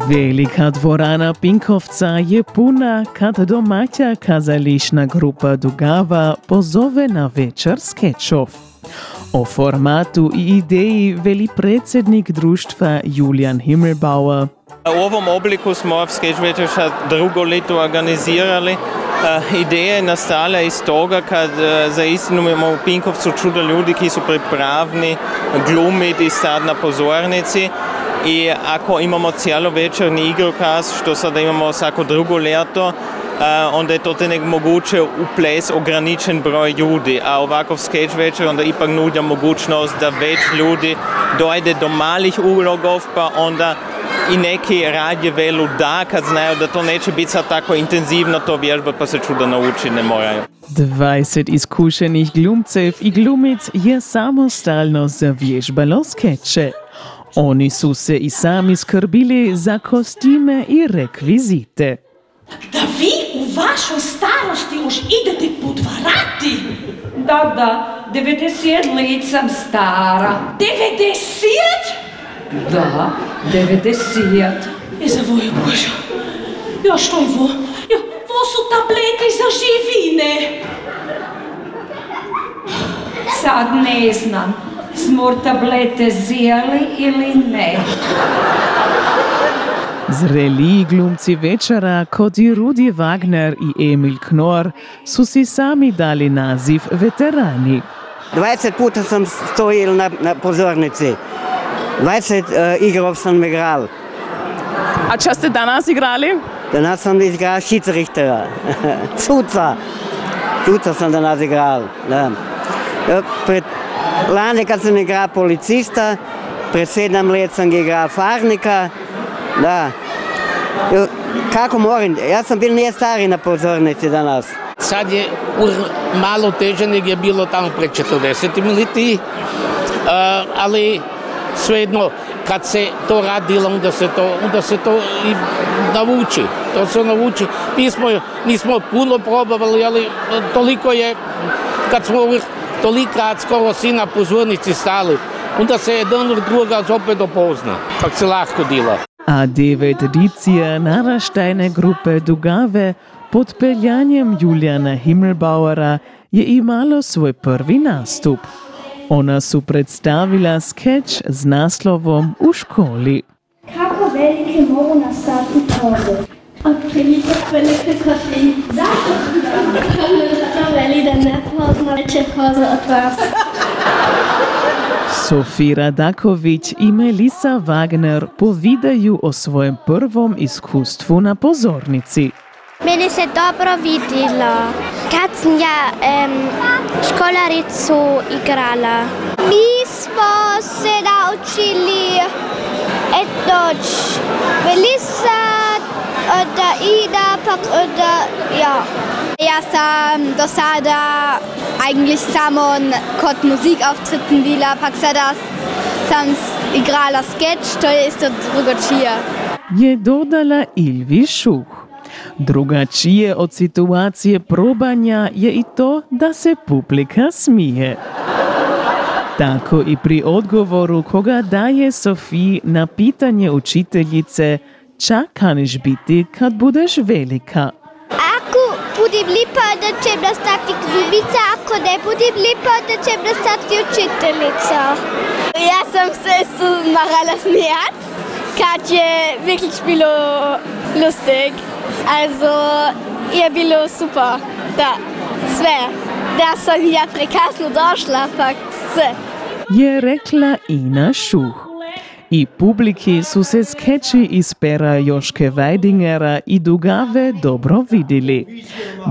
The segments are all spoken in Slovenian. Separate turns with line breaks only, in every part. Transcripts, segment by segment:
Velika dvorana Pinkovca je puna, kad domaća kazališna grupa Dugava pozove na večer skečov. O formatu i ideji veli predsjednik društva Julian Himmelbauer.
U ovom obliku smo Sketch Večer še drugo leto organizirali. Uh, ideja je nastala iz toga, kad uh, za istinu imamo v Pinkovcu čudo ljudi, ki so pripravni glumiti i stati na pozornici. I ako imamo cjelovečerni igrokaz, što sada imamo svako drugo leto, uh, onda je to te nek moguće uples ograničen broj ljudi. A ovako sketch večer onda ipak nudja mogućnost da već ljudi dojde do malih ulogov, pa onda i neki radije velu da, kad znaju da to neće biti sad tako intenzivno to vježbat, pa se čudo nauči, ne moraju.
20 izkušenih glumcev i glumic je samostalno zavježbalo skeče. Oni su se i sami skrbili za kostime i rekvizite.
Da vi u vašoj starosti už idete podvarati?
Da, da, 90 let sam stara.
90?
Da, 90.
I za voju Božo. Ja, što je vo? Ja, vo su tablete za živine.
Sad ne znam, smo tablete zjeli ili ne.
Zreli glumci večera, kot i Rudi Wagner i Emil Knor, su si sami dali naziv veterani.
20 puta sam stojil na, na pozornici. 20 uh, igrov sam igral.
A če ste danes igrali?
Danas sam igral schiedsrichtera. Suca. Suca sam danas igral. Da. Ja, Pred, lani kad sam igral policista, pred sedam let sam igral farnika. Da. Kako moram? Ja sam bil nije stari na pozornici danas.
Sad je ur malo teže nego je bilo tamo pred 40 leti, uh, ali svejedno kad se to radilo, onda se to, onda se to i navuči. To se navuči. Mi smo, nismo puno probavali, ali toliko je, kad smo ur tolikat skoro svi na pozornici stali, onda se jedan od druga opet opozna, kak se lahko dela.
A devet edicija naraštajne grupe Dugave pod peljanjem Juliana Himmelbauera je imalo svoj prvi nastup. Ona su predstavila skeč z naslovom U školi.
Kako velike mogu nastati koze? Otprilike velike kot vi. Zašto? Zato veli da ne pozna veće koze od vas.
Sofira Daković i Melisa Wagner povedaju o svojem prvom iskustvu na pozornici.
Meni se dobro videlo, kad sam ja um, školaricu igrala. Mi smo se naučili etnoć. Melisa, da Ida, pak da ja.
Ja sam do sada eigentlich samo kot Musikauftritten bila, pak sada sam igrala sketch, to je isto drugačije.
Je dodala Ilvi Šuh. Drugačije od situacije probanja je i to da se publika smije. Tako i pri odgovoru koga daje Sofiji na pitanje učiteljice ča kaniš biti kad budeš velika.
Budem lepa, da ćem nastati glumica, ako ne budem lepa, da ćem nastati učiteljica.
Ja sam se marala smijat, kad je wirklich bilo lustig. Also je bilo super, da sve. Da sam ja prekasno došla, pak sve.
Je rekla Ina Šuh. I publiki su se skeči iz pera Joške Weidingera i Dugave dobro vidjeli.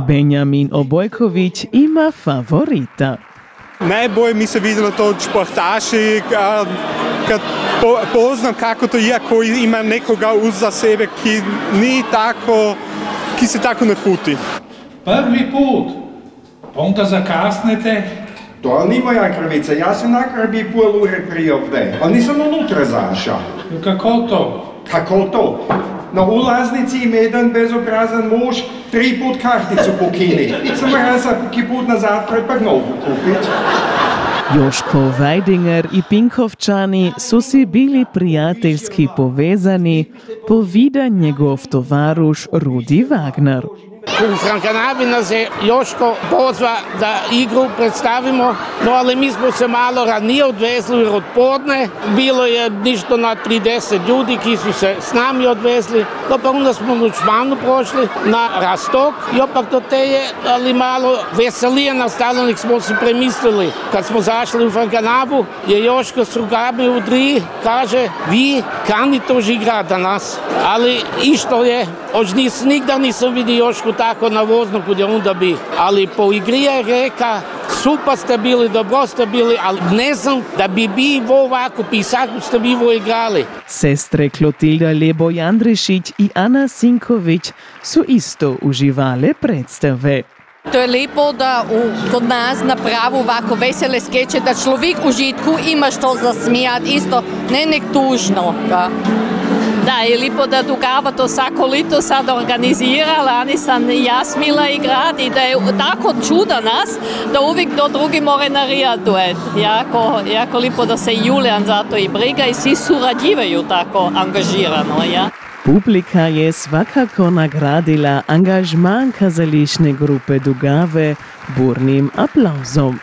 Benjamin Obojković ima favorita.
Najbolje mi se videlo to od športaši, kad po, poznam kako to je, ako ima nekoga uza sebe, ki ni tako, ki se tako ne puti.
Prvi put, pa onda zakasnete,
To ni moja krivica, ja sam nakrabi pol ure prije ovdje, a nisam unutra zašao.
kako to?
Kako to? Na ulaznici ima jedan bezobrazan muž tri put karticu pokini. Sam mora sad ki put nazad pred novu kupit.
Joško Vajdinger i Pinkovčani su si bili prijateljski povezani, povida njegov tovaruš Rudi Wagner.
U Frankanavi nas je Joško pozva da igru predstavimo, no ali mi smo se malo ranije odvezli jer od podne bilo je ništo na 30 ljudi ki su se s nami odvezli, no pa onda smo u Čmanu prošli na Rastok i opak to te je ali malo veselije nastalo nek smo si premislili. Kad smo zašli u Frankanavu je Joško s rukami u dri, kaže vi kanite už igrat danas, ali išto je, ož nis, nigda nisam vidi Jošku tako na voznoku gdje onda bi, ali po igri je reka super ste bili, dobro ste bili, ali ne znam da bi vi ovako pisaku ste vi ovo igrali.
Sestre Klotilda Lebo Jandrešić i Ana Sinković su isto uživale predstave.
To je lepo, da v, kod nas napravi ovako vesele skeče, da človek užitku ima što zasmijati, isto ne nek tužno. Da.
Da, je lepo, da Dugava to vsako leto sad organizira, lani sam i ja smila igrati i da je tako čuda nas, da uvijek do drugi more narijati duet. Jako, jako lepo da se Julian za to i briga i svi surađivaju tako angažirano, ja.
Publika je svakako nagradila angažman kazališne grupe Dugave burnim aplauzom.